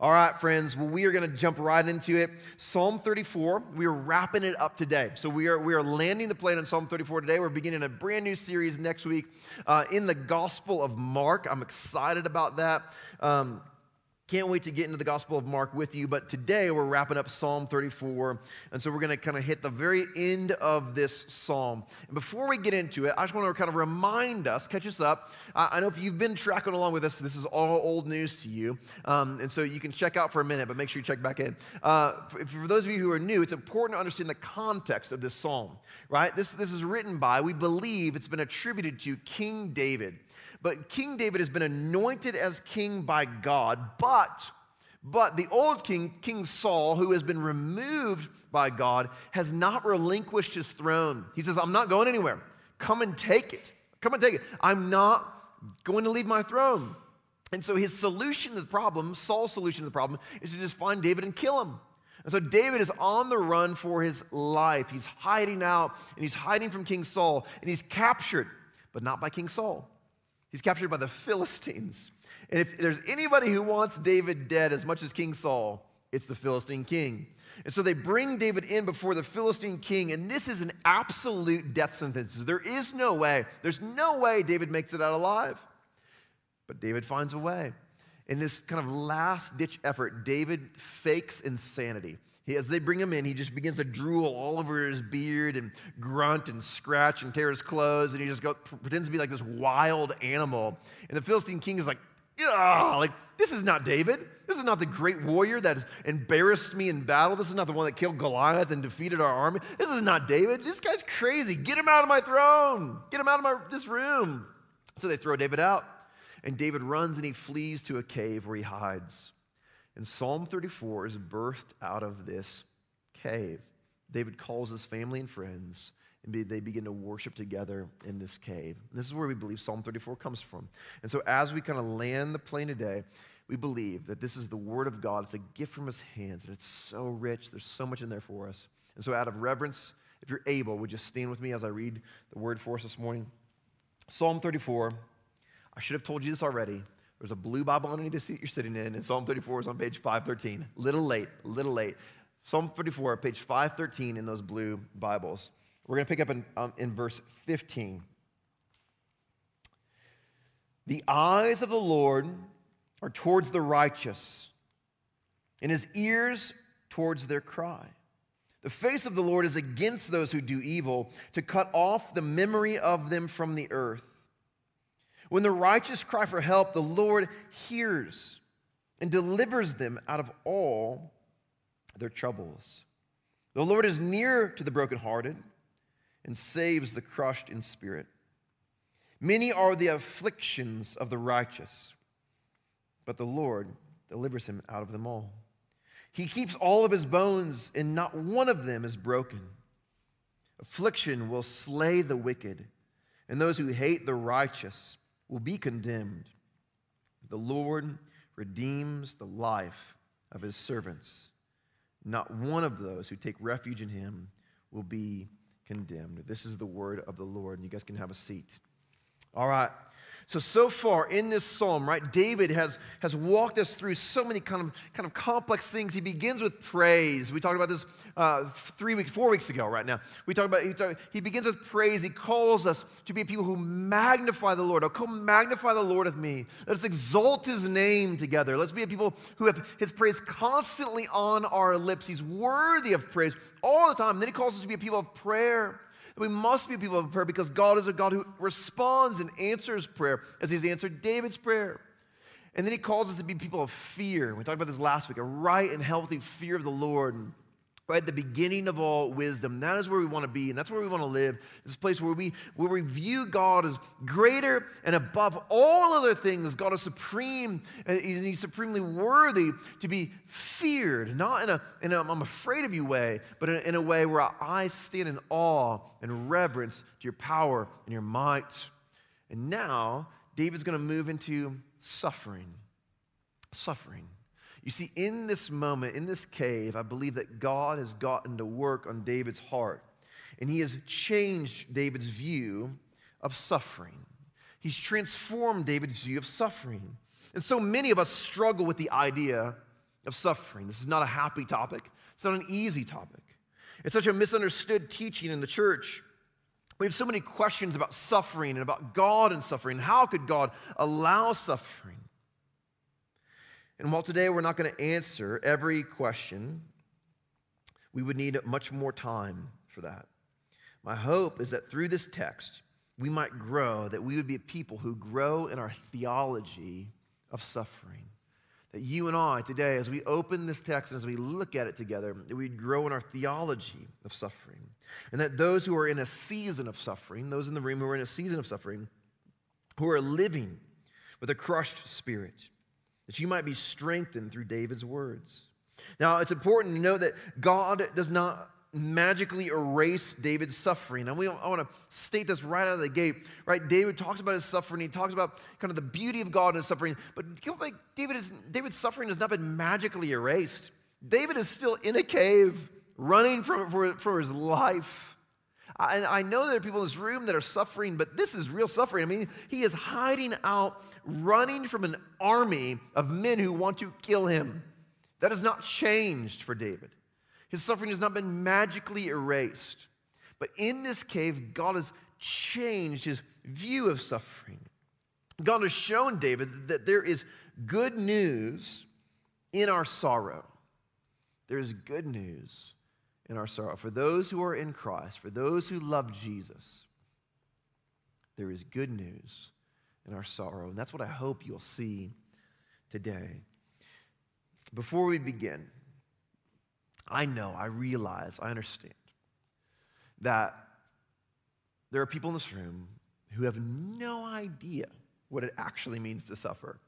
All right, friends. Well, we are going to jump right into it. Psalm 34. We are wrapping it up today. So we are we are landing the plane on Psalm 34 today. We're beginning a brand new series next week uh, in the Gospel of Mark. I'm excited about that. Um, can't wait to get into the Gospel of Mark with you, but today we're wrapping up Psalm 34. And so we're going to kind of hit the very end of this psalm. And before we get into it, I just want to kind of remind us, catch us up. I, know if you've been tracking along with us, this is all old news to you. Um, and so you can check out for a minute, but make sure you check back in. Uh, for, those of you who are new, it's important to understand the context of this psalm, right? This, this is written by, we believe it's been attributed to King David. But King David has been anointed as king by God, but but the old king, King Saul, who has been removed by God, has not relinquished his throne. He says, I'm not going anywhere. Come and take it. Come and take it. I'm not going to leave my throne. And so his solution to the problem, Saul's solution to the problem, is to just find David and kill him. And so David is on the run for his life. He's hiding out and he's hiding from King Saul and he's captured, but not by King Saul. He's captured by the Philistines. And if there's anybody who wants David dead as much as King Saul, it's the Philistine king. And so they bring David in before the Philistine king, and this is an absolute death sentence. There is no way, there's no way David makes it out alive. But David finds a way. In this kind of last ditch effort, David fakes insanity. As they bring him in, he just begins to drool all over his beard and grunt and scratch and tear his clothes, and he just go, pretends to be like this wild animal. And the Philistine king is like, like, this is not David. This is not the great warrior that embarrassed me in battle. This is not the one that killed Goliath and defeated our army. This is not David. This guy's crazy. Get him out of my throne. Get him out of my, this room. So they throw David out. And David runs and he flees to a cave where he hides. And Psalm 34 is birthed out of this cave. David calls his family and friends, and they begin to worship together in this cave. This is where we believe Psalm 34 comes from. And so, as we kind of land the plane today, we believe that this is the Word of God. It's a gift from His hands, and it's so rich. There's so much in there for us. And so, out of reverence, if you're able, would you stand with me as I read the Word for us this morning? Psalm 34. I should have told you this already. There's a blue Bible underneath the seat you're sitting in, and Psalm 34 is on page 513. Little late, little late. Psalm 34, page 513 in those blue Bibles. We're going to pick up in, um, in verse 15. The eyes of the Lord are towards the righteous, and his ears towards their cry. The face of the Lord is against those who do evil, to cut off the memory of them from the earth. When the righteous cry for help, the Lord hears and delivers them out of all their troubles. The Lord is near to the brokenhearted and saves the crushed in spirit. Many are the afflictions of the righteous, but the Lord delivers him out of them all. He keeps all of his bones, and not one of them is broken. Affliction will slay the wicked, and those who hate the righteous will be condemned. The Lord redeems the life of his servants. Not one of those who take refuge in him will be condemned. This is the word of the Lord, and you guys can have a seat. All right. So, so far in this psalm, right, David has, has walked us through so many kind of, kind of complex things. He begins with praise. We talked about this uh, three weeks, four weeks ago, right now. We talked about, he, talk, he begins with praise. He calls us to be people who magnify the Lord. Oh, come magnify the Lord of me. Let's exalt his name together. Let's be a people who have his praise constantly on our lips. He's worthy of praise all the time. And then he calls us to be a people of prayer. We must be people of prayer because God is a God who responds and answers prayer as He's answered David's prayer. And then He calls us to be people of fear. We talked about this last week a right and healthy fear of the Lord right? The beginning of all wisdom. That is where we want to be, and that's where we want to live. This place where we where we view God as greater and above all other things. God is supreme, and He's supremely worthy to be feared, not in a, in a I'm afraid of you way, but in, in a way where I stand in awe and reverence to your power and your might. And now David's going to move into suffering. Suffering. You see, in this moment, in this cave, I believe that God has gotten to work on David's heart. And he has changed David's view of suffering. He's transformed David's view of suffering. And so many of us struggle with the idea of suffering. This is not a happy topic, it's not an easy topic. It's such a misunderstood teaching in the church. We have so many questions about suffering and about God and suffering. How could God allow suffering? And while today we're not going to answer every question, we would need much more time for that. My hope is that through this text, we might grow, that we would be a people who grow in our theology of suffering. That you and I today, as we open this text and as we look at it together, that we'd grow in our theology of suffering. And that those who are in a season of suffering, those in the room who are in a season of suffering, who are living with a crushed spirit, that you might be strengthened through David's words. Now, it's important to know that God does not magically erase David's suffering. And we, I want to state this right out of the gate, right? David talks about his suffering. He talks about kind of the beauty of God in his suffering. But David is, David's suffering has not been magically erased. David is still in a cave, running from for, for his life. And I know there are people in this room that are suffering, but this is real suffering. I mean, he is hiding out, running from an army of men who want to kill him. That has not changed for David. His suffering has not been magically erased. But in this cave, God has changed his view of suffering. God has shown David that there is good news in our sorrow. There is good news in our sorrow. For those who are in Christ, for those who love Jesus, there is good news in our sorrow. And that's what I hope you'll see today. Before we begin, I know, I realize, I understand that there are people in this room who have no idea what it actually means to suffer.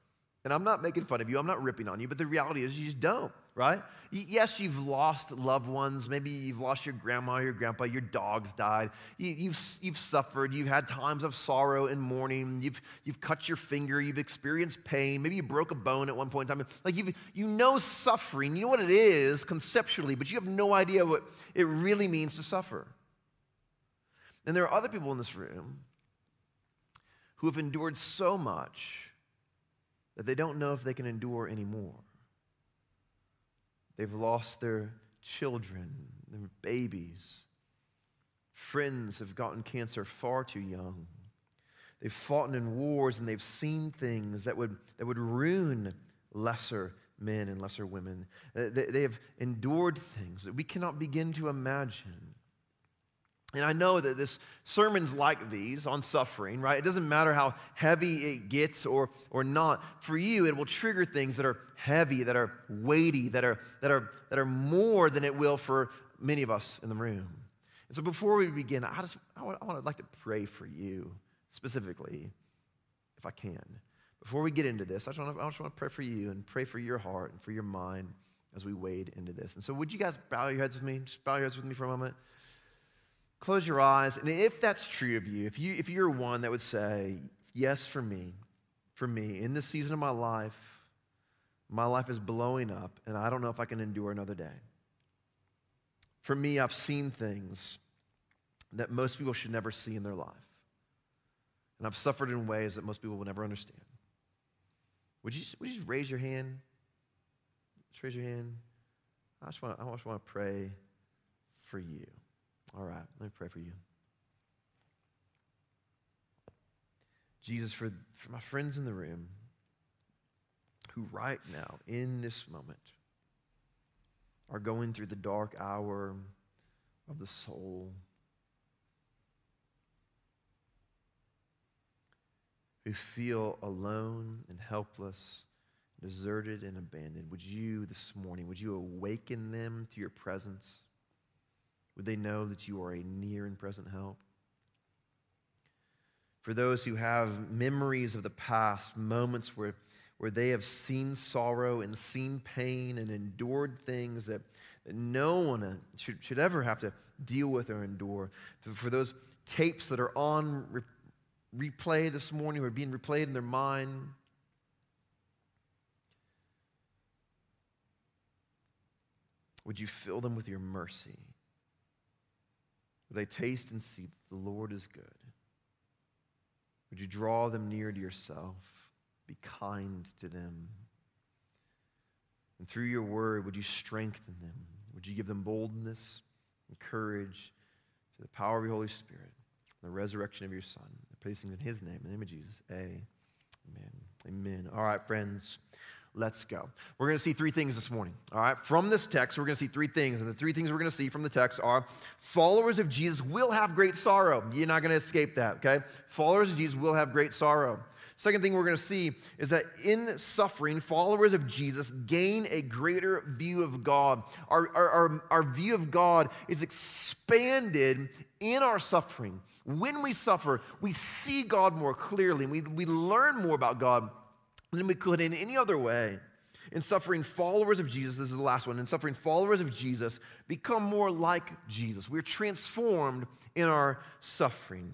And I'm not making fun of you, I'm not ripping on you, but the reality is you just don't, right? Yes, you've lost loved ones. Maybe you've lost your grandma, your grandpa, your dog's died. You, have you've, you've suffered. You've had times of sorrow and mourning. You've, you've cut your finger. You've experienced pain. Maybe you broke a bone at one point in time. Like you you know suffering. You know what it is conceptually, but you have no idea what it really means to suffer. And there are other people in this room who have endured so much that they don't know if they can endure anymore. They've lost their children, their babies. Friends have gotten cancer far too young. They've fought in wars and they've seen things that would, that would ruin lesser men and lesser women. They, they have endured things that we cannot begin to imagine. And I know that this sermons like these on suffering, right? It doesn't matter how heavy it gets or, or not. For you, it will trigger things that are heavy, that are weighty, that are, that, are, that are more than it will for many of us in the room. And so before we begin, I just I would, I would like to pray for you specifically, if I can. Before we get into this, I just, want to, I just want to pray for you and pray for your heart and for your mind as we wade into this. And so would you guys bow your heads with me? Just bow your heads with me for a moment. Close your eyes. And if that's true of you, if, you, if you're one that would say, Yes, for me, for me, in this season of my life, my life is blowing up, and I don't know if I can endure another day. For me, I've seen things that most people should never see in their life. And I've suffered in ways that most people will never understand. Would you, would you just raise your hand? Just raise your hand. I just want to, I just want to pray for you. All right, let me pray for you. Jesus, for, for my friends in the room who right now, in this moment, are going through the dark hour of the soul, who feel alone and helpless, deserted and abandoned, would you this morning, would you awaken them to your presence? Would they know that you are a near and present help? For those who have memories of the past, moments where, where they have seen sorrow and seen pain and endured things that, that no one uh, should, should ever have to deal with or endure. For, for those tapes that are on re- replay this morning or being replayed in their mind, would you fill them with your mercy? Would they taste and see that the Lord is good? Would you draw them near to yourself? Be kind to them. And through your word, would you strengthen them? Would you give them boldness and courage to the power of your Holy Spirit, the resurrection of your Son? I pray things in his name, in the name of Jesus. Amen. Amen. All right, friends. Let's go. We're going to see three things this morning. All right. From this text, we're going to see three things. And the three things we're going to see from the text are followers of Jesus will have great sorrow. You're not going to escape that, okay? Followers of Jesus will have great sorrow. Second thing we're going to see is that in suffering, followers of Jesus gain a greater view of God. Our, our, our, our, view of God is expanded in our suffering. When we suffer, we see God more clearly. We, we learn more about God than we could in any other way. In suffering, followers of Jesus, this is the last one, in suffering, followers of Jesus become more like Jesus. We're transformed in our suffering.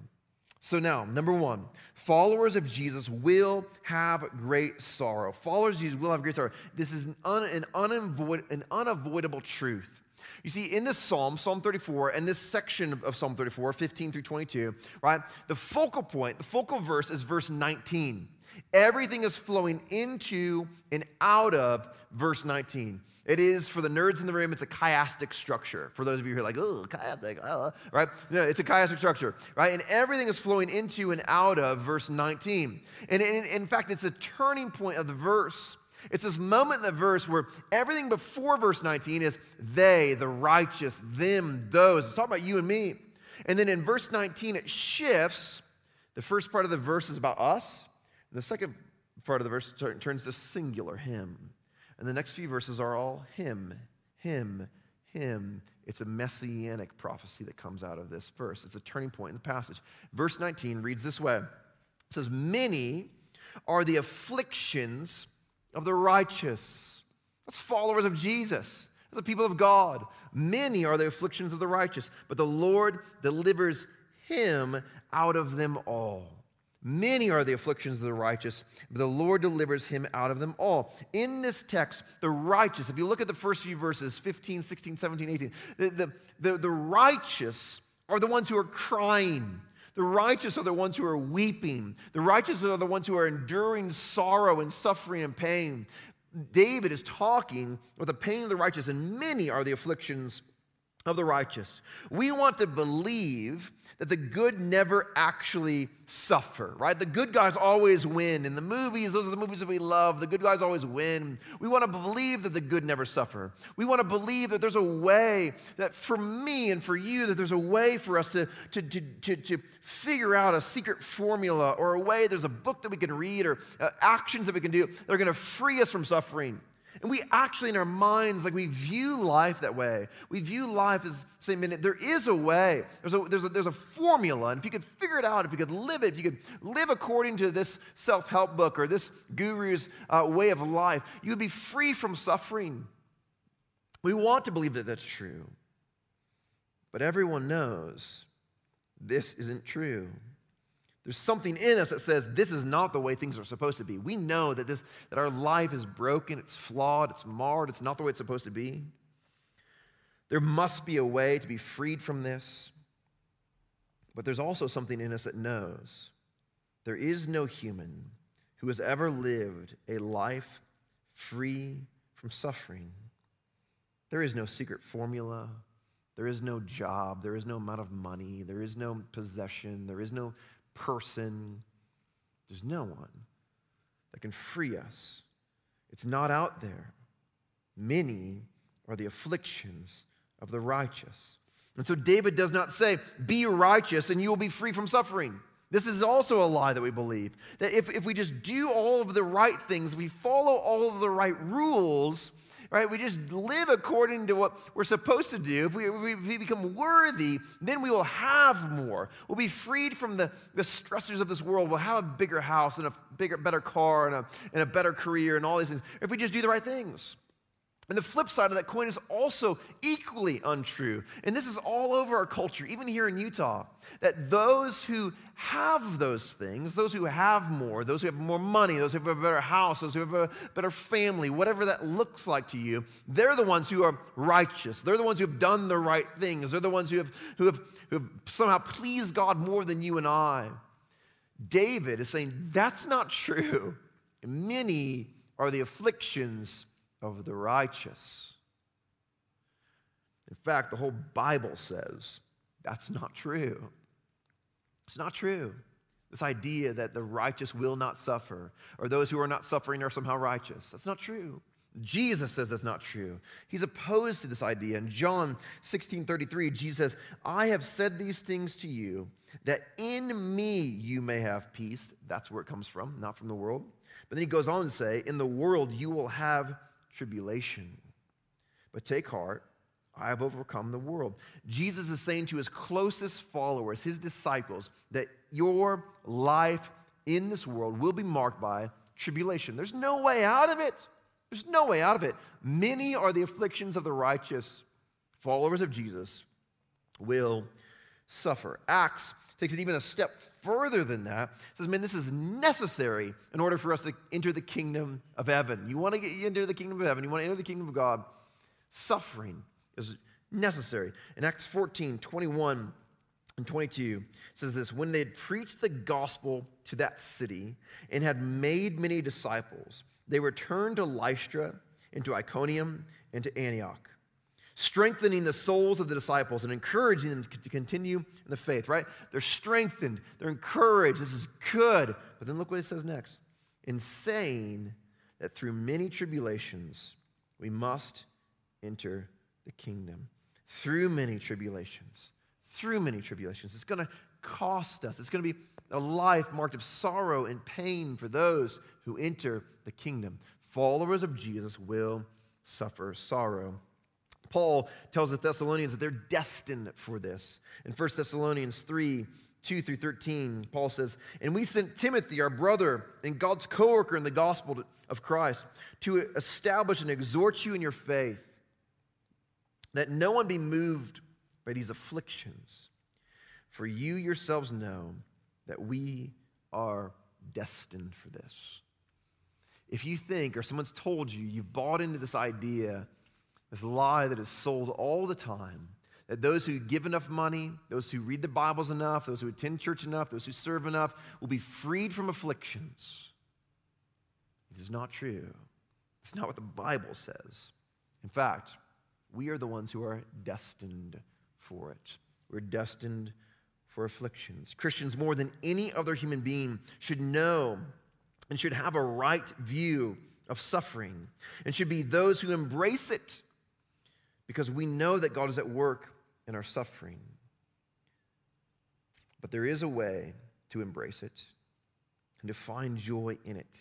So now, number one, followers of Jesus will have great sorrow. Followers of Jesus will have great sorrow. This is an, un, an, unavoid, an unavoidable truth. You see, in this psalm, Psalm 34, and this section of Psalm 34, 15 through 22, right, the focal point, the focal verse is verse 19. Everything is flowing into and out of verse 19. It is, for the nerds in the room, it's a chiastic structure. For those of you who are like, oh, chiastic, uh, right? No, it's a chiastic structure, right? And everything is flowing into and out of verse 19. And in, in fact, it's a turning point of the verse. It's this moment in the verse where everything before verse 19 is they, the righteous, them, those. It's talking about you and me. And then in verse 19, it shifts. The first part of the verse is about us. The second part of the verse turns to singular, him. And the next few verses are all him, him, him. It's a messianic prophecy that comes out of this verse. It's a turning point in the passage. Verse 19 reads this way It says, Many are the afflictions of the righteous. That's followers of Jesus. the people of God. Many are the afflictions of the righteous, but the Lord delivers him out of them all. Many are the afflictions of the righteous, but the Lord delivers him out of them all. In this text, the righteous, if you look at the first few verses 15, 16, 17, 18, the, the, the, the righteous are the ones who are crying. The righteous are the ones who are weeping. The righteous are the ones who are enduring sorrow and suffering and pain. David is talking with the pain of the righteous, and many are the afflictions of the righteous. We want to believe that the good never actually suffer, right? The good guys always win. In the movies, those are the movies that we love. The good guys always win. We want to believe that the good never suffer. We want to believe that there's a way that for me and for you, that there's a way for us to, to, to, to, to figure out a secret formula or a way, there's a book that we can read or uh, actions that we can do that are going to free us from suffering. And we actually, in our minds, like we view life that way. We view life as saying, man, there is a way. There's a, there's, a, there's a formula. And if you could figure it out, if you could live it, if you could live according to this self help book or this guru's uh, way of life, you would be free from suffering. We want to believe that that's true. But everyone knows this isn't true. There's something in us that says this is not the way things are supposed to be. We know that, this, that our life is broken, it's flawed, it's marred, it's not the way it's supposed to be. There must be a way to be freed from this. But there's also something in us that knows there is no human who has ever lived a life free from suffering. There is no secret formula. There is no job. There is no amount of money. There is no possession. There is no person. There's no one that can free us. It's not out there. Many are the afflictions of the righteous. And so David does not say, Be righteous and you will be free from suffering. This is also a lie that we believe. That if, if we just do all of the right things, we follow all of the right rules, right? We just live according to what we're supposed to do. If we, if we become worthy, then we will have more. We'll be freed from the, the stressors of this world. We'll have a bigger house and a bigger, better car and a, and a better career and all these things. If we just do the right things. And the flip side of that coin is also equally untrue. And this is all over our culture, even here in Utah, that those who have those things, those who have more, those who have more money, those who have a better house, those who have a better family, whatever that looks like to you, they're the ones who are righteous. They're the ones who have done the right things. They're the ones who have, who have, who have somehow pleased God more than you and I. David is saying that's not true. Many are the afflictions of the righteous. In fact, the whole Bible says that's not true. It's not true. This idea that the righteous will not suffer, or those who are not suffering are somehow righteous. That's not true. Jesus says that's not true. He's opposed to this idea. In John 16 33, Jesus says, I have said these things to you that in me you may have peace. That's where it comes from, not from the world. But then he goes on to say, In the world you will have tribulation. But take heart, I have overcome the world. Jesus is saying to his closest followers, his disciples, that your life in this world will be marked by tribulation. There's no way out of it. There's no way out of it. Many are the afflictions of the righteous. Followers of Jesus will suffer. Acts takes it even a step further than that. It says, man, this is necessary in order for us to enter the kingdom of heaven. You want to get into the kingdom of heaven, you want to enter the kingdom of God, suffering is necessary. In Acts 14, 21 and 22 says this When they had preached the gospel to that city and had made many disciples, they returned to Lystra, into Iconium, and to Antioch, strengthening the souls of the disciples and encouraging them to continue in the faith, right? They're strengthened, they're encouraged. This is good. But then look what it says next in saying that through many tribulations we must enter the kingdom. Through many tribulations. Through many tribulations. It's going to cost us. It's going to be a life marked of sorrow and pain for those who enter the kingdom. Followers of Jesus will suffer sorrow. Paul tells the Thessalonians that they're destined for this. In 1 Thessalonians 3 2 through 13, Paul says, And we sent Timothy, our brother and God's co worker in the gospel of Christ, to establish and exhort you in your faith, that no one be moved by these afflictions. For you yourselves know that we are destined for this. If you think, or someone's told you, you've bought into this idea, this lie that is sold all the time, that those who give enough money, those who read the Bibles enough, those who attend church enough, those who serve enough, will be freed from afflictions. It is not true. It's not what the Bible says. In fact, we are the ones who are destined for it. We're destined for afflictions. Christians, more than any other human being, should know and should have a right view of suffering and should be those who embrace it because we know that God is at work in our suffering. But there is a way to embrace it and to find joy in it,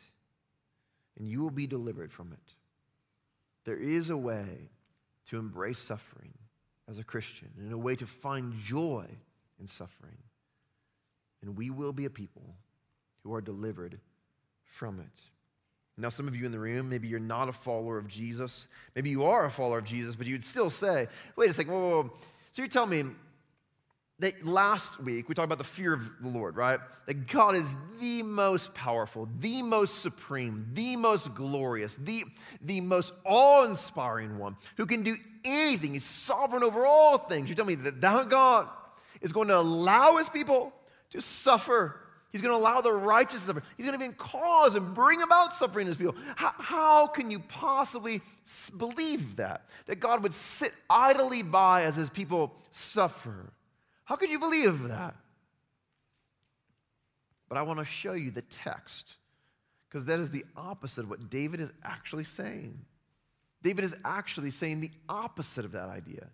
and you will be delivered from it. There is a way to embrace suffering as a Christian and a way to find joy in suffering. And we will be a people who are delivered from it. Now, some of you in the room, maybe you're not a follower of Jesus. Maybe you are a follower of Jesus, but you'd still say, wait a second, whoa, whoa, whoa. So you're telling me that last week we talked about the fear of the Lord, right? That God is the most powerful, the most supreme, the most glorious, the, the most awe inspiring one who can do anything. He's sovereign over all things. You're telling me that that God is going to allow his people to suffer. He's going to allow the righteous to suffer. He's going to even cause and bring about suffering in his people. How, how can you possibly believe that? That God would sit idly by as his people suffer. How could you believe that? But I want to show you the text because that is the opposite of what David is actually saying. David is actually saying the opposite of that idea.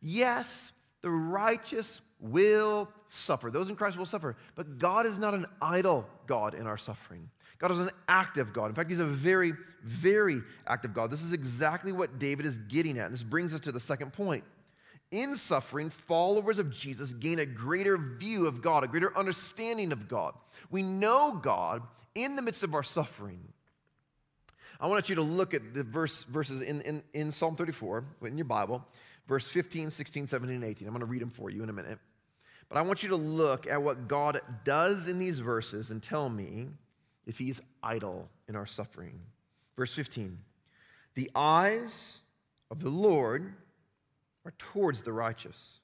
Yes, the righteous will suffer. Those in Christ will suffer. But God is not an idle God in our suffering. God is an active God. In fact, He's a very, very active God. This is exactly what David is getting at. And this brings us to the second point. In suffering, followers of Jesus gain a greater view of God, a greater understanding of God. We know God in the midst of our suffering. I want you to look at the verse, verses in, in, in Psalm 34 in your Bible, verse 15, 16, 17, and 18. I'm going to read them for you in a minute. But I want you to look at what God does in these verses and tell me if he's idle in our suffering. Verse 15 The eyes of the Lord are towards the righteous,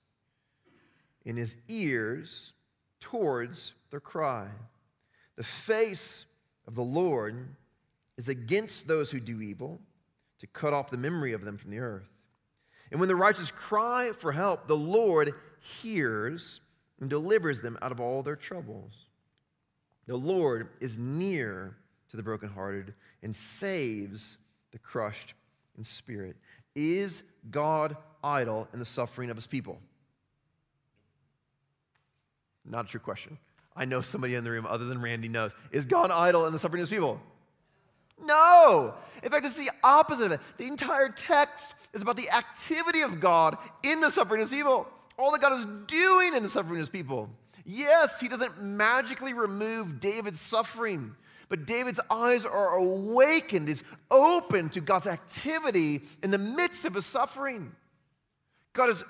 and his ears towards their cry. The face of the Lord is against those who do evil, to cut off the memory of them from the earth. And when the righteous cry for help, the Lord hears and delivers them out of all their troubles. The Lord is near to the brokenhearted and saves the crushed in spirit. Is God idle in the suffering of his people? Not a true question. I know somebody in the room other than Randy knows. Is God idle in the suffering of his people? No. In fact, it's the opposite of it. The entire text is about the activity of God in the suffering of his people. All that God is doing in the suffering of his people. Yes, he doesn't magically remove David's suffering, but David's eyes are awakened, is open to God's activity in the midst of his suffering. God is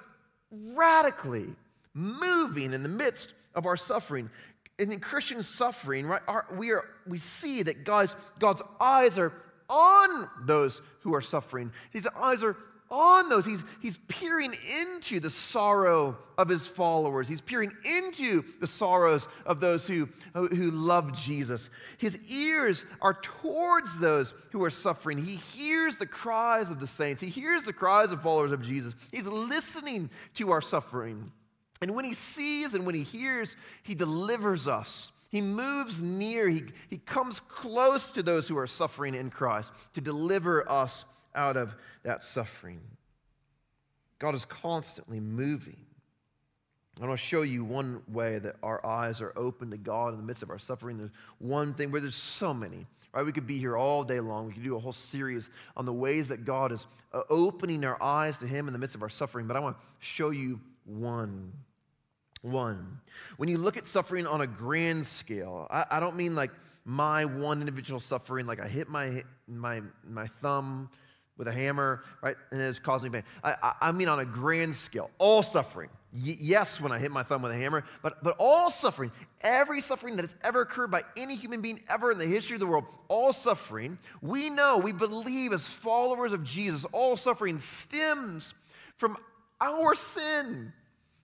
radically moving in the midst of our suffering. In Christian suffering, right, our, we, are, we see that God's, God's eyes are on those who are suffering. His eyes are on those. He's, he's peering into the sorrow of his followers. He's peering into the sorrows of those who, who love Jesus. His ears are towards those who are suffering. He hears the cries of the saints, he hears the cries of followers of Jesus. He's listening to our suffering. And when he sees and when he hears, he delivers us. He moves near, he, he comes close to those who are suffering in Christ to deliver us out of that suffering. God is constantly moving. I want to show you one way that our eyes are open to God in the midst of our suffering. There's one thing where there's so many. Right? We could be here all day long. We could do a whole series on the ways that God is uh, opening our eyes to Him in the midst of our suffering. But I want to show you one. One. When you look at suffering on a grand scale, I, I don't mean like my one individual suffering, like I hit my, my, my thumb with a hammer, right? And it's causing pain. I, I, I mean, on a grand scale, all suffering. Y- yes, when I hit my thumb with a hammer, but, but all suffering, every suffering that has ever occurred by any human being ever in the history of the world, all suffering, we know, we believe as followers of Jesus, all suffering stems from our sin.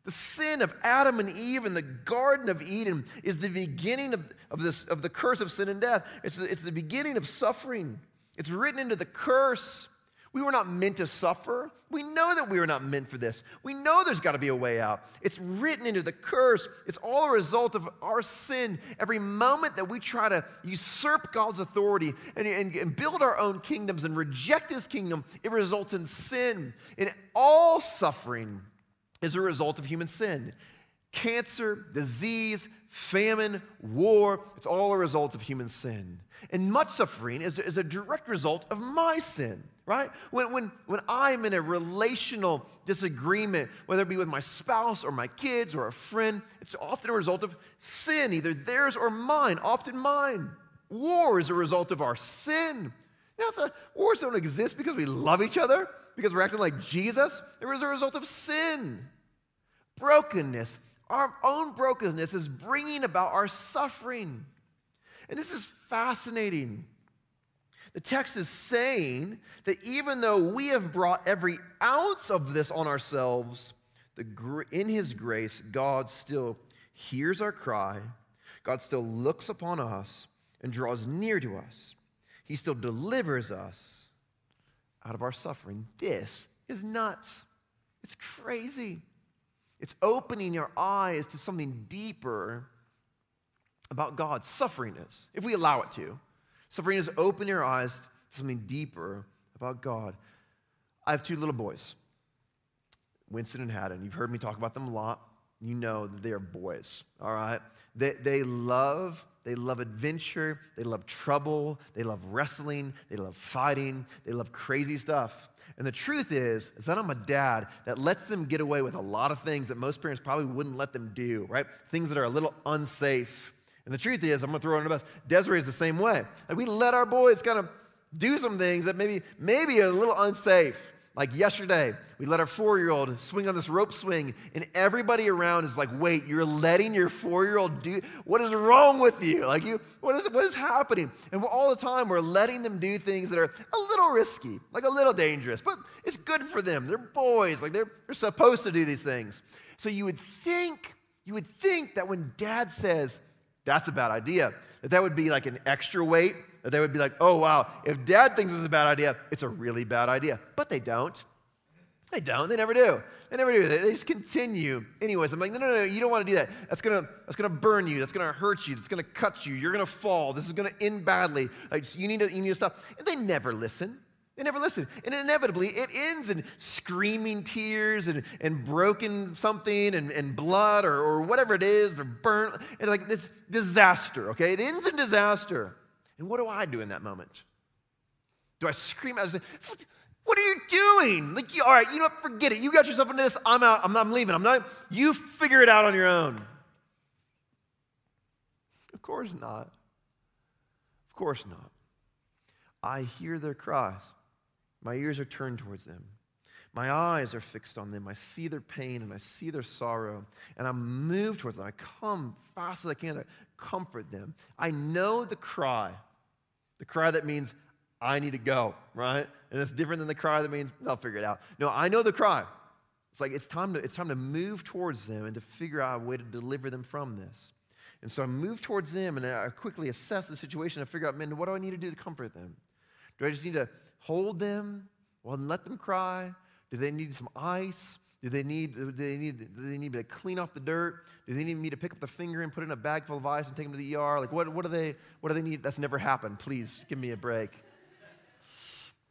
The sin of Adam and Eve in the Garden of Eden is the beginning of, of, this, of the curse of sin and death. It's the, it's the beginning of suffering. It's written into the curse. We were not meant to suffer. We know that we were not meant for this. We know there's got to be a way out. It's written into the curse. It's all a result of our sin. Every moment that we try to usurp God's authority and, and, and build our own kingdoms and reject his kingdom, it results in sin. And all suffering is a result of human sin. Cancer, disease, famine, war, it's all a result of human sin. And much suffering is, is a direct result of my sin right? When, when, when I'm in a relational disagreement, whether it be with my spouse or my kids or a friend, it's often a result of sin, either theirs or mine, often mine. War is a result of our sin. You know, wars don't exist because we love each other, because we're acting like Jesus. It was a result of sin. Brokenness, our own brokenness is bringing about our suffering. And this is fascinating the text is saying that even though we have brought every ounce of this on ourselves, the, in His grace, God still hears our cry. God still looks upon us and draws near to us. He still delivers us out of our suffering. This is nuts. It's crazy. It's opening your eyes to something deeper about God. Suffering is, if we allow it to. Suffering has opened your eyes to something deeper about God. I have two little boys, Winston and Haddon. You've heard me talk about them a lot. You know that they are boys, all right? They, they love they love adventure. They love trouble. They love wrestling. They love fighting. They love crazy stuff. And the truth is, is that I'm a dad that lets them get away with a lot of things that most parents probably wouldn't let them do, right? Things that are a little unsafe. And the truth is, I'm to throw it under the bus. Desiree is the same way. Like we let our boys kind of do some things that maybe maybe are a little unsafe. Like yesterday, we let our four year old swing on this rope swing, and everybody around is like, wait, you're letting your four year old do what is wrong with you? Like, you, what is, what is happening? And all the time, we're letting them do things that are a little risky, like a little dangerous, but it's good for them. They're boys, like they're, they're supposed to do these things. So you would think, you would think that when dad says, that's a bad idea. That that would be like an extra weight that they would be like, oh, wow, if dad thinks it's a bad idea, it's a really bad idea. But they don't. They don't. They never do. They never do. They, just continue. Anyways, I'm like, no, no, no, you don't want to do that. That's gonna, that's gonna burn you. That's gonna hurt you. That's gonna cut you. You're gonna fall. This is gonna end badly. Like, so you need to, you need to stop. And they never listen. They never listen. And inevitably, it ends in screaming tears and, and broken something and, and blood or, or whatever it is. They're burnt. It's like this disaster, okay? It ends in disaster. And what do I do in that moment? Do I scream out? What are you doing? Like, all right, you know what? Forget it. You got yourself into this. I'm out. I'm, I'm leaving. I'm not. You figure it out on your own. Of course not. Of course not. I hear their cries. My ears are turned towards them. My eyes are fixed on them. I see their pain and I see their sorrow, and I move towards them. I come fast as I can to comfort them. I know the cry, the cry that means, I need to go, right? And it's different than the cry that means, I'll figure it out. No, I know the cry. It's like it's time to, it's time to move towards them and to figure out a way to deliver them from this. And so I move towards them and I quickly assess the situation and figure out, man, what do I need to do to comfort them? Do I just need to hold them well, and let them cry? Do they need some ice? Do they need, do they need, do they need me to clean off the dirt? Do they need me to pick up the finger and put it in a bag full of ice and take them to the ER? Like, what, what, do they, what do they need? That's never happened. Please give me a break.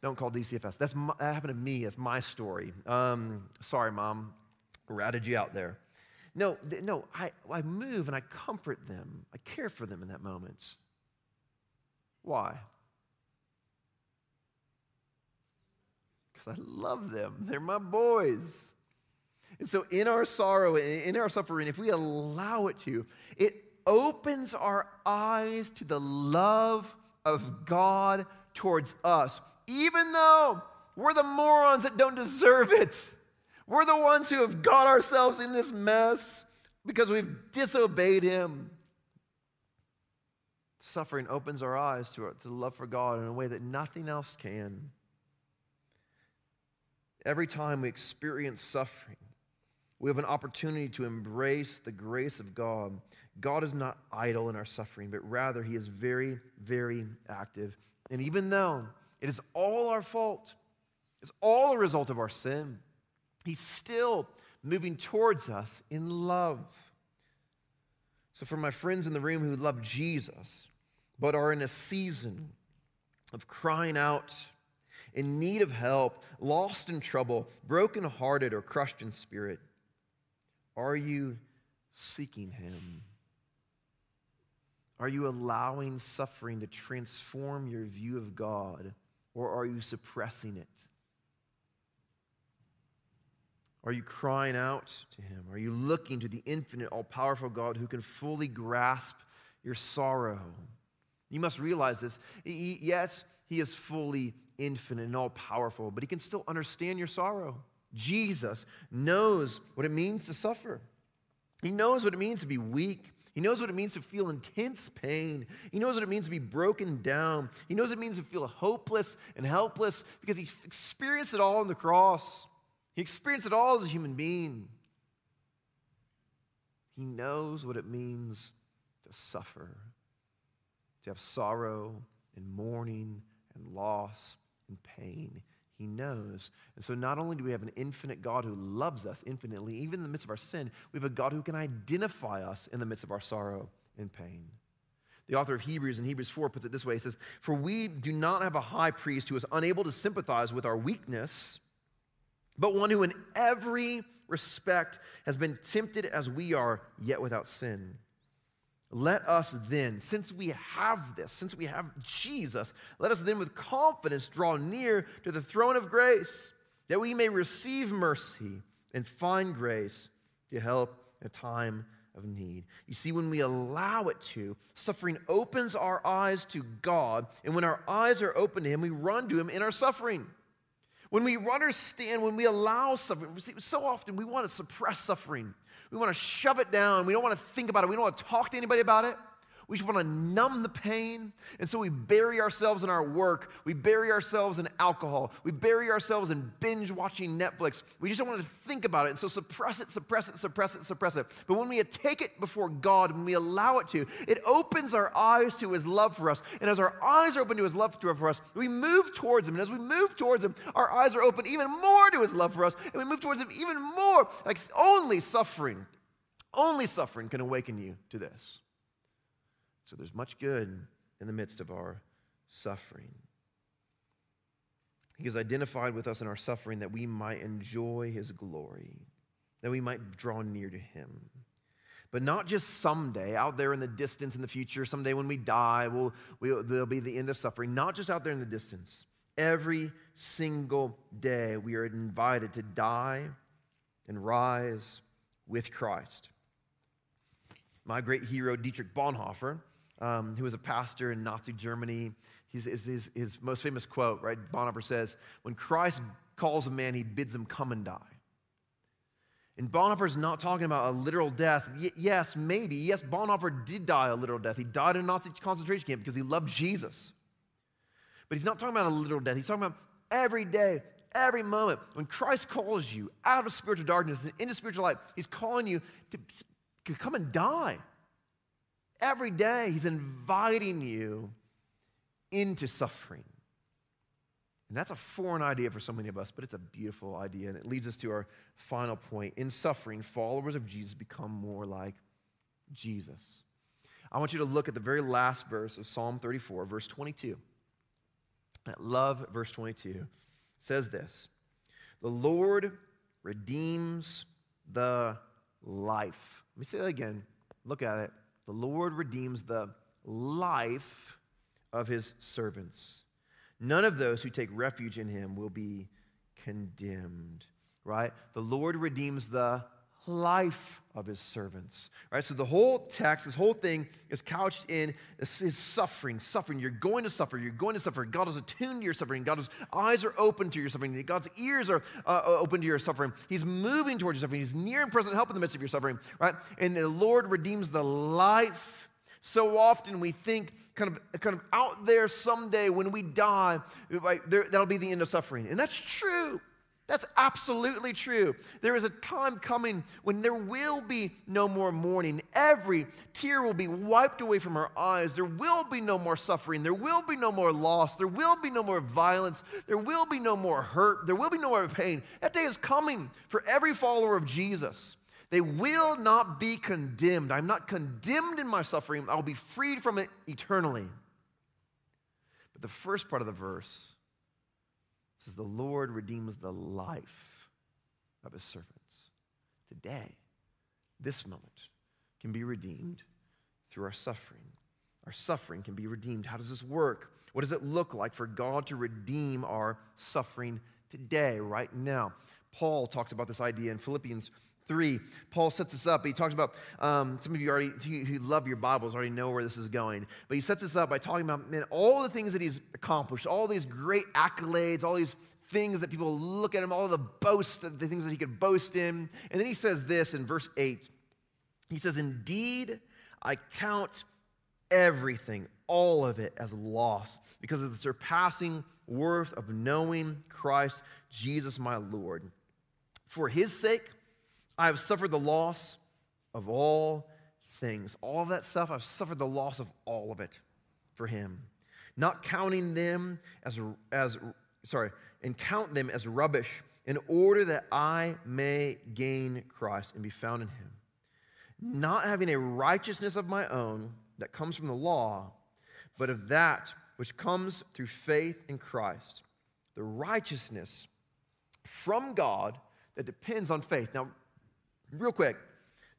Don't call DCFS. That's my, that happened to me. That's my story. Um, sorry, mom. Ratted you out there. No, no, I, I move and I comfort them. I care for them in that moment. Why? Because I love them. They're my boys. And so, in our sorrow, in our suffering, if we allow it to, it opens our eyes to the love of God towards us, even though we're the morons that don't deserve it. We're the ones who have got ourselves in this mess because we've disobeyed Him. Suffering opens our eyes to, to the love for God in a way that nothing else can. Every time we experience suffering, we have an opportunity to embrace the grace of God. God is not idle in our suffering, but rather He is very, very active. And even though it is all our fault, it's all a result of our sin, He's still moving towards us in love. So, for my friends in the room who love Jesus, but are in a season of crying out in need of help, lost in trouble, brokenhearted, or crushed in spirit? Are you seeking Him? Are you allowing suffering to transform your view of God, or are you suppressing it? Are you crying out to Him? Are you looking to the infinite, all powerful God who can fully grasp your sorrow? You must realize this. Yes, He is fully infinite and all powerful, but he can still understand your sorrow. Jesus knows what it means to suffer. He knows what it means to be weak. He knows what it means to feel intense pain. He knows what it means to be broken down. He knows what it means to feel hopeless and helpless because he experienced it all on the cross. He experienced it all as a human being. He knows what it means to suffer, to have sorrow and mourning and loss and pain. He knows. And so, not only do we have an infinite God who loves us infinitely, even in the midst of our sin, we have a God who can identify us in the midst of our sorrow and pain. The author of Hebrews in Hebrews 4 puts it this way He says, For we do not have a high priest who is unable to sympathize with our weakness, but one who in every respect has been tempted as we are, yet without sin. Let us then, since we have this, since we have Jesus, let us then with confidence draw near to the throne of grace, that we may receive mercy and find grace to help in a time of need. You see, when we allow it to, suffering opens our eyes to God, and when our eyes are open to Him, we run to Him in our suffering. When we understand, when we allow suffering, see, so often we want to suppress suffering. We want to shove it down. We don't want to think about it. We don't want to talk to anybody about it. We just want to numb the pain. And so we bury ourselves in our work. We bury ourselves in alcohol. We bury ourselves in binge watching Netflix. We just don't want to think about it. And so suppress it, suppress it, suppress it, suppress it. But when we take it before God, when we allow it to, it opens our eyes to His love for us. And as our eyes are open to His love for us, we move towards Him. And as we move towards Him, our eyes are open even more to His love for us. And we move towards Him even more. Like only suffering, only suffering can awaken you to this. So there's much good in the midst of our suffering. He has identified with us in our suffering that we might enjoy his glory, that we might draw near to him. But not just someday, out there in the distance in the future, someday when we die, we'll, we'll, there'll be the end of suffering. Not just out there in the distance. Every single day, we are invited to die and rise with Christ. My great hero, Dietrich Bonhoeffer, um, who was a pastor in Nazi Germany. His, his, his most famous quote, right? Bonhoeffer says, When Christ calls a man, he bids him come and die. And Bonhoeffer's not talking about a literal death. Y- yes, maybe. Yes, Bonhoeffer did die a literal death. He died in a Nazi concentration camp because he loved Jesus. But he's not talking about a literal death. He's talking about every day, every moment. When Christ calls you out of spiritual darkness and into spiritual light, he's calling you to, to come and die. Every day, He's inviting you into suffering. And that's a foreign idea for so many of us, but it's a beautiful idea. And it leads us to our final point. In suffering, followers of Jesus become more like Jesus. I want you to look at the very last verse of Psalm 34, verse 22. I love verse 22. Says this The Lord redeems the life. Let me say that again. Look at it. The Lord redeems the life of his servants. None of those who take refuge in him will be condemned, right? The Lord redeems the life of his servants, right? So the whole text, this whole thing is couched in his suffering, suffering. You're going to suffer. You're going to suffer. God is attuned to your suffering. God's eyes are open to your suffering. God's ears are uh, open to your suffering. He's moving towards your suffering. He's near and present help in the midst of your suffering, right? And the Lord redeems the life. So often we think kind of, kind of out there someday when we die, like, there, that'll be the end of suffering. And that's true. That's absolutely true. There is a time coming when there will be no more mourning. Every tear will be wiped away from our eyes. There will be no more suffering. There will be no more loss. There will be no more violence. There will be no more hurt. There will be no more pain. That day is coming for every follower of Jesus. They will not be condemned. I'm not condemned in my suffering. I'll be freed from it eternally. But the first part of the verse says, The Lord redeems the life of his servants. Today, this moment can be redeemed through our suffering. Our suffering can be redeemed. How does this work? What does it look like for God to redeem our suffering today, right now? Paul talks about this idea in Philippians 3. Paul sets this up. He talks about, um, some of you already, who love your Bibles, already know where this is going. But he sets this up by talking about, man, all the things that he's accomplished, all these great accolades, all these things that people look at him, all the boast, the things that he could boast in. And then he says this in verse 8. He says, Indeed, I count everything, all of it, as loss because of the surpassing worth of knowing Christ Jesus my Lord. For his sake, I have suffered the loss of all things. All that stuff, I've suffered the loss of all of it for him. Not counting them as, as sorry, and count them as rubbish in order that I may gain Christ and be found in him. Not having a righteousness of my own that comes from the law, but of that which comes through faith in Christ, the righteousness from God that depends on faith. Now, real quick,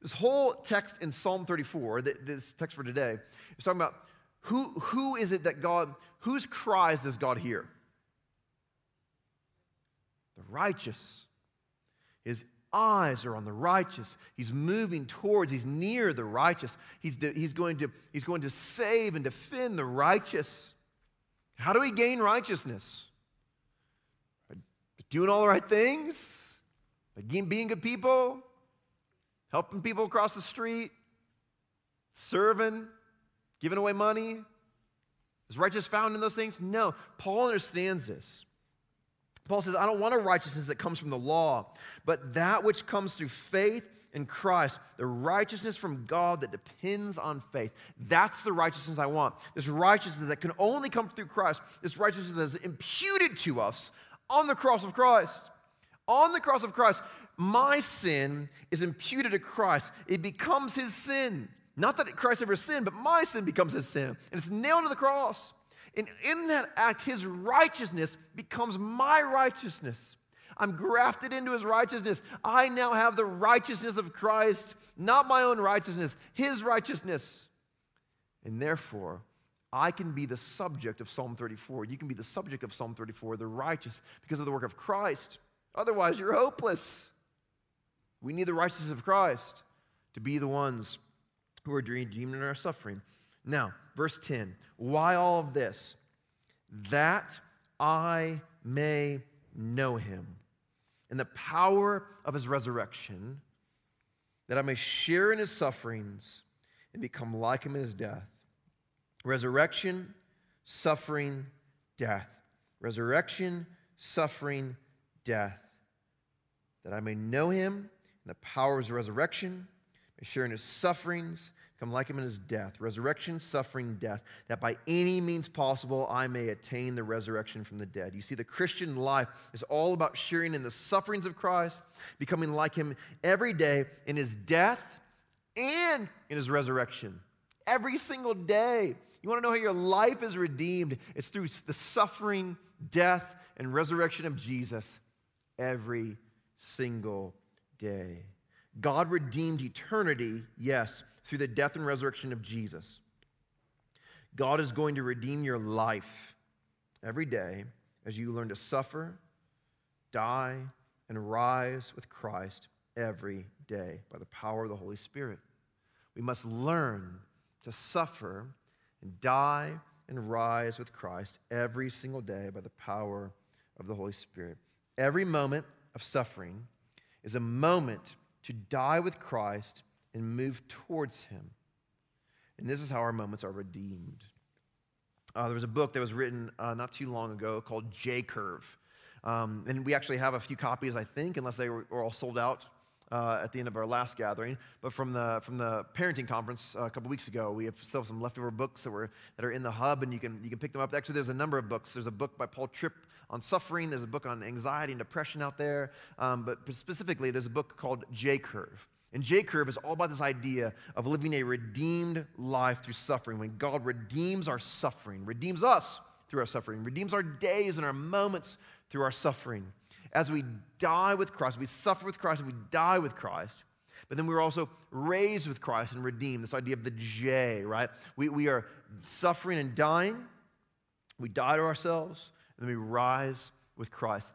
this whole text in Psalm 34, this text for today, is talking about who, who is it that God, whose cries does God hear? The righteous. His eyes are on the righteous. He's moving towards, he's near the righteous. He's, de, he's, going to, he's going to save and defend the righteous. How do we gain righteousness? By doing all the right things? By being good people? Helping people across the street, serving. Giving away money? Is righteousness found in those things? No. Paul understands this. Paul says, I don't want a righteousness that comes from the law, but that which comes through faith in Christ, the righteousness from God that depends on faith. That's the righteousness I want. This righteousness that can only come through Christ, this righteousness that is imputed to us on the cross of Christ. On the cross of Christ, my sin is imputed to Christ. It becomes his sin. Not that Christ ever sinned, but my sin becomes his sin. And it's nailed to the cross. And in that act, his righteousness becomes my righteousness. I'm grafted into his righteousness. I now have the righteousness of Christ, not my own righteousness, his righteousness. And therefore, I can be the subject of Psalm 34. You can be the subject of Psalm 34, the righteous, because of the work of Christ. Otherwise, you're hopeless. We need the righteousness of Christ to be the ones who are redeemed in our suffering. Now, verse 10 why all of this? That I may know him and the power of his resurrection, that I may share in his sufferings and become like him in his death. Resurrection, suffering, death. Resurrection, suffering, death. That I may know him and the power of his resurrection, may share in his sufferings, Come like him in his death, resurrection, suffering, death, that by any means possible I may attain the resurrection from the dead. You see, the Christian life is all about sharing in the sufferings of Christ, becoming like him every day in his death and in his resurrection. Every single day. You want to know how your life is redeemed? It's through the suffering, death, and resurrection of Jesus every single day. God redeemed eternity, yes, through the death and resurrection of Jesus. God is going to redeem your life every day as you learn to suffer, die, and rise with Christ every day by the power of the Holy Spirit. We must learn to suffer and die and rise with Christ every single day by the power of the Holy Spirit. Every moment of suffering is a moment to die with Christ and move towards Him. And this is how our moments are redeemed. Uh, there was a book that was written uh, not too long ago called J Curve. Um, and we actually have a few copies, I think, unless they were, were all sold out uh, at the end of our last gathering. But from the, from the parenting conference uh, a couple weeks ago, we have still some leftover books that, were, that are in the hub, and you can, you can pick them up. Actually, there's a number of books. There's a book by Paul Tripp on suffering, there's a book on anxiety and depression out there. Um, but specifically, there's a book called J Curve. And J Curve is all about this idea of living a redeemed life through suffering. When God redeems our suffering, redeems us through our suffering, redeems our days and our moments through our suffering. As we die with Christ, we suffer with Christ, and we die with Christ. But then we are also raised with Christ and redeemed. This idea of the J, right? We, we are suffering and dying. We die to ourselves, and then we rise with Christ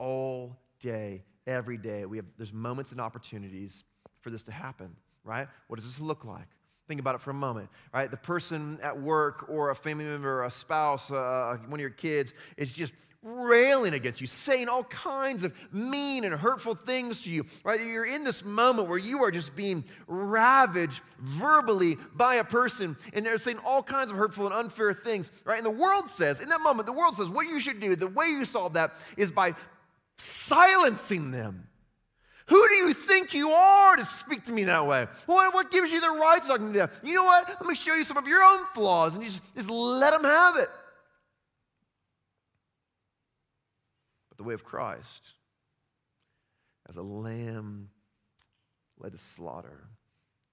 all day, every day. We have, there's moments and opportunities for this to happen, right? What does this look like? Think about it for a moment, right? The person at work or a family member, or a spouse, uh, one of your kids is just railing against you, saying all kinds of mean and hurtful things to you, right? You're in this moment where you are just being ravaged verbally by a person, and they're saying all kinds of hurtful and unfair things, right? And the world says, in that moment, the world says, what you should do, the way you solve that is by silencing them. Who do you think you are to speak to me that way? What, what gives you the right to talk to me that way? You know what? Let me show you some of your own flaws and just, just let them have it. But the way of Christ, as a lamb led to slaughter,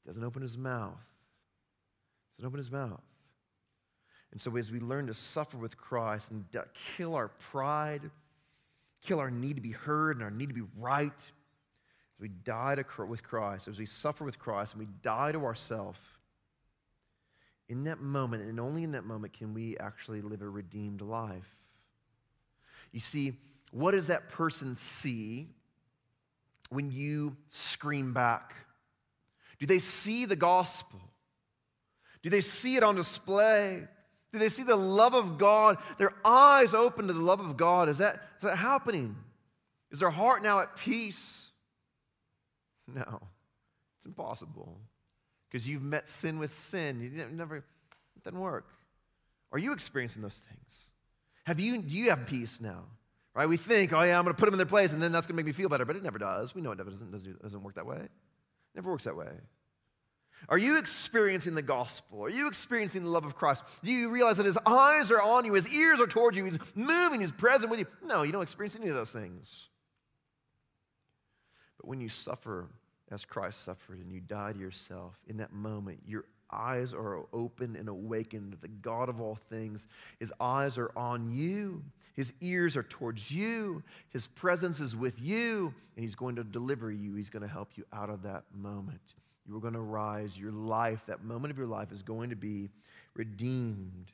doesn't open his mouth. Doesn't open his mouth. And so, as we learn to suffer with Christ and kill our pride, kill our need to be heard and our need to be right, as we die to, with Christ, as we suffer with Christ, and we die to ourselves, in that moment, and only in that moment, can we actually live a redeemed life. You see, what does that person see when you scream back? Do they see the gospel? Do they see it on display? Do they see the love of God? Their eyes open to the love of God. Is that, is that happening? Is their heart now at peace? No, it's impossible because you've met sin with sin. You never, It doesn't work. Are you experiencing those things? Have you, do you have peace now? Right? We think, oh yeah, I'm going to put them in their place and then that's going to make me feel better, but it never does. We know it doesn't, doesn't, doesn't work that way. It never works that way. Are you experiencing the gospel? Are you experiencing the love of Christ? Do you realize that his eyes are on you, his ears are towards you, he's moving, he's present with you? No, you don't experience any of those things. But when you suffer as Christ suffered and you die to yourself, in that moment, your eyes are open and awakened that the God of all things, his eyes are on you. His ears are towards you. His presence is with you, and he's going to deliver you. He's going to help you out of that moment. You are going to rise. Your life, that moment of your life, is going to be redeemed.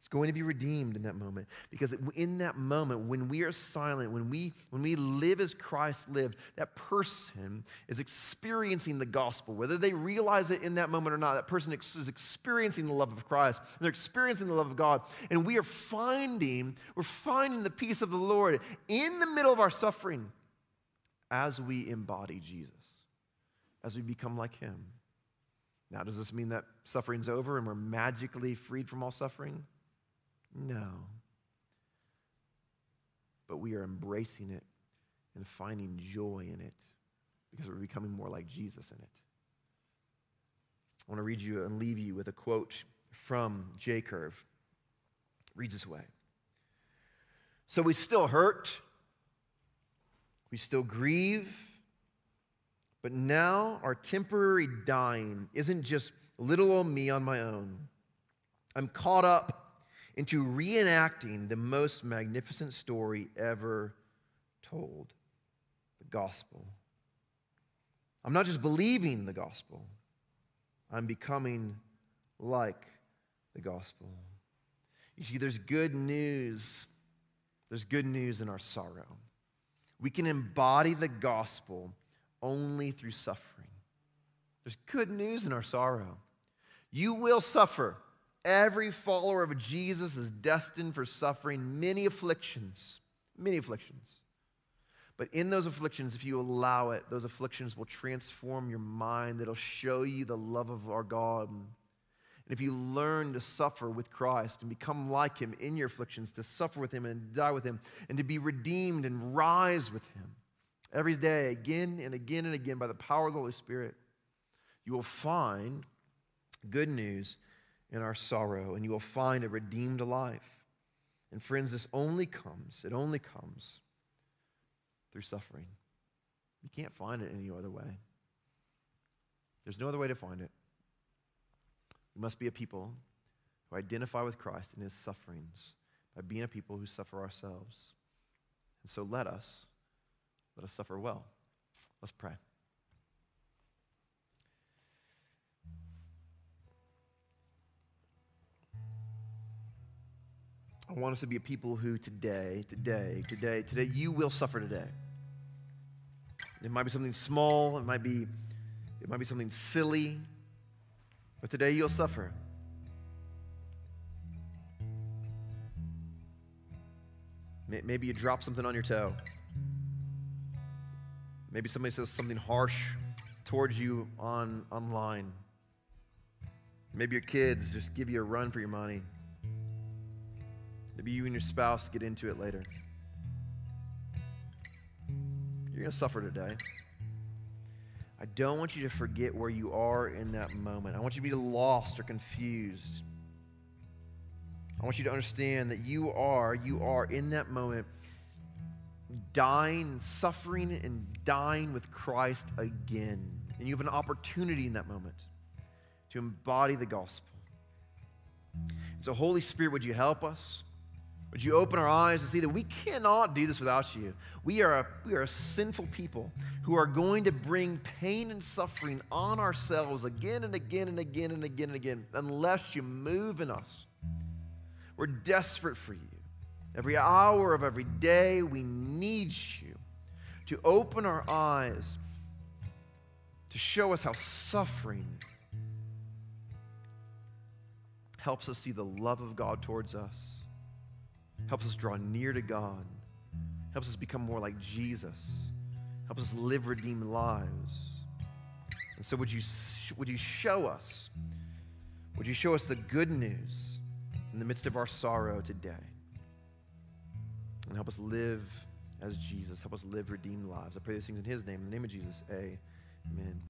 It's going to be redeemed in that moment. Because in that moment, when we are silent, when we, when we live as Christ lived, that person is experiencing the gospel. Whether they realize it in that moment or not, that person is experiencing the love of Christ. They're experiencing the love of God. And we are finding, we're finding the peace of the Lord in the middle of our suffering as we embody Jesus as we become like him. Now, does this mean that suffering's over and we're magically freed from all suffering? No. But we are embracing it and finding joy in it because we're becoming more like Jesus in it. I want to read you and leave you with a quote from J. Curve. It reads this way So we still hurt, we still grieve but now our temporary dying isn't just little old me on my own. I'm caught up into reenacting the most magnificent story ever told the gospel. I'm not just believing the gospel, I'm becoming like the gospel. You see, there's good news. There's good news in our sorrow. We can embody the gospel only through suffering. There's good news in our sorrow. You will suffer. Every follower of Jesus is destined for suffering many afflictions, many afflictions. But in those afflictions, if you allow it, those afflictions will transform your mind. It'll show you the love of our God. And if you learn to suffer with Christ and become like Him in your afflictions, to suffer with Him and die with Him, and to be redeemed and rise with Him, every day, again and again and again, by the power of the Holy Spirit, you will find good news in our sorrow, and you will find a redeemed life. And friends, this only comes, it only comes through suffering. You can't find it any other way. There's no other way to find it. We must be a people who identify with Christ in his sufferings by being a people who suffer ourselves. And so let us let us suffer well. Let's pray. I want us to be a people who today, today, today, today, you will suffer today. It might be something small, it might be, it might be something silly, but today you'll suffer. Maybe you drop something on your toe. Maybe somebody says something harsh towards you on online. Maybe your kids just give you a run for your money. Maybe you and your spouse get into it later. You're going to suffer today. I don't want you to forget where you are in that moment. I want you to be lost or confused. I want you to understand that you are, you are in that moment dying, suffering, and dying with Christ again. And you have an opportunity in that moment to embody the gospel. so, Holy Spirit, would you help us? Would you open our eyes to see that we cannot do this without you? We are, a, we are a sinful people who are going to bring pain and suffering on ourselves again and again and again and again and again unless you move in us. We're desperate for you. Every hour of every day, we need you to open our eyes, to show us how suffering helps us see the love of God towards us, helps us draw near to God, helps us become more like Jesus, helps us live redeemed lives. And so, would you, would you show us? Would you show us the good news in the midst of our sorrow today? And help us live as Jesus. Help us live redeemed lives. I pray these things in his name. In the name of Jesus, amen.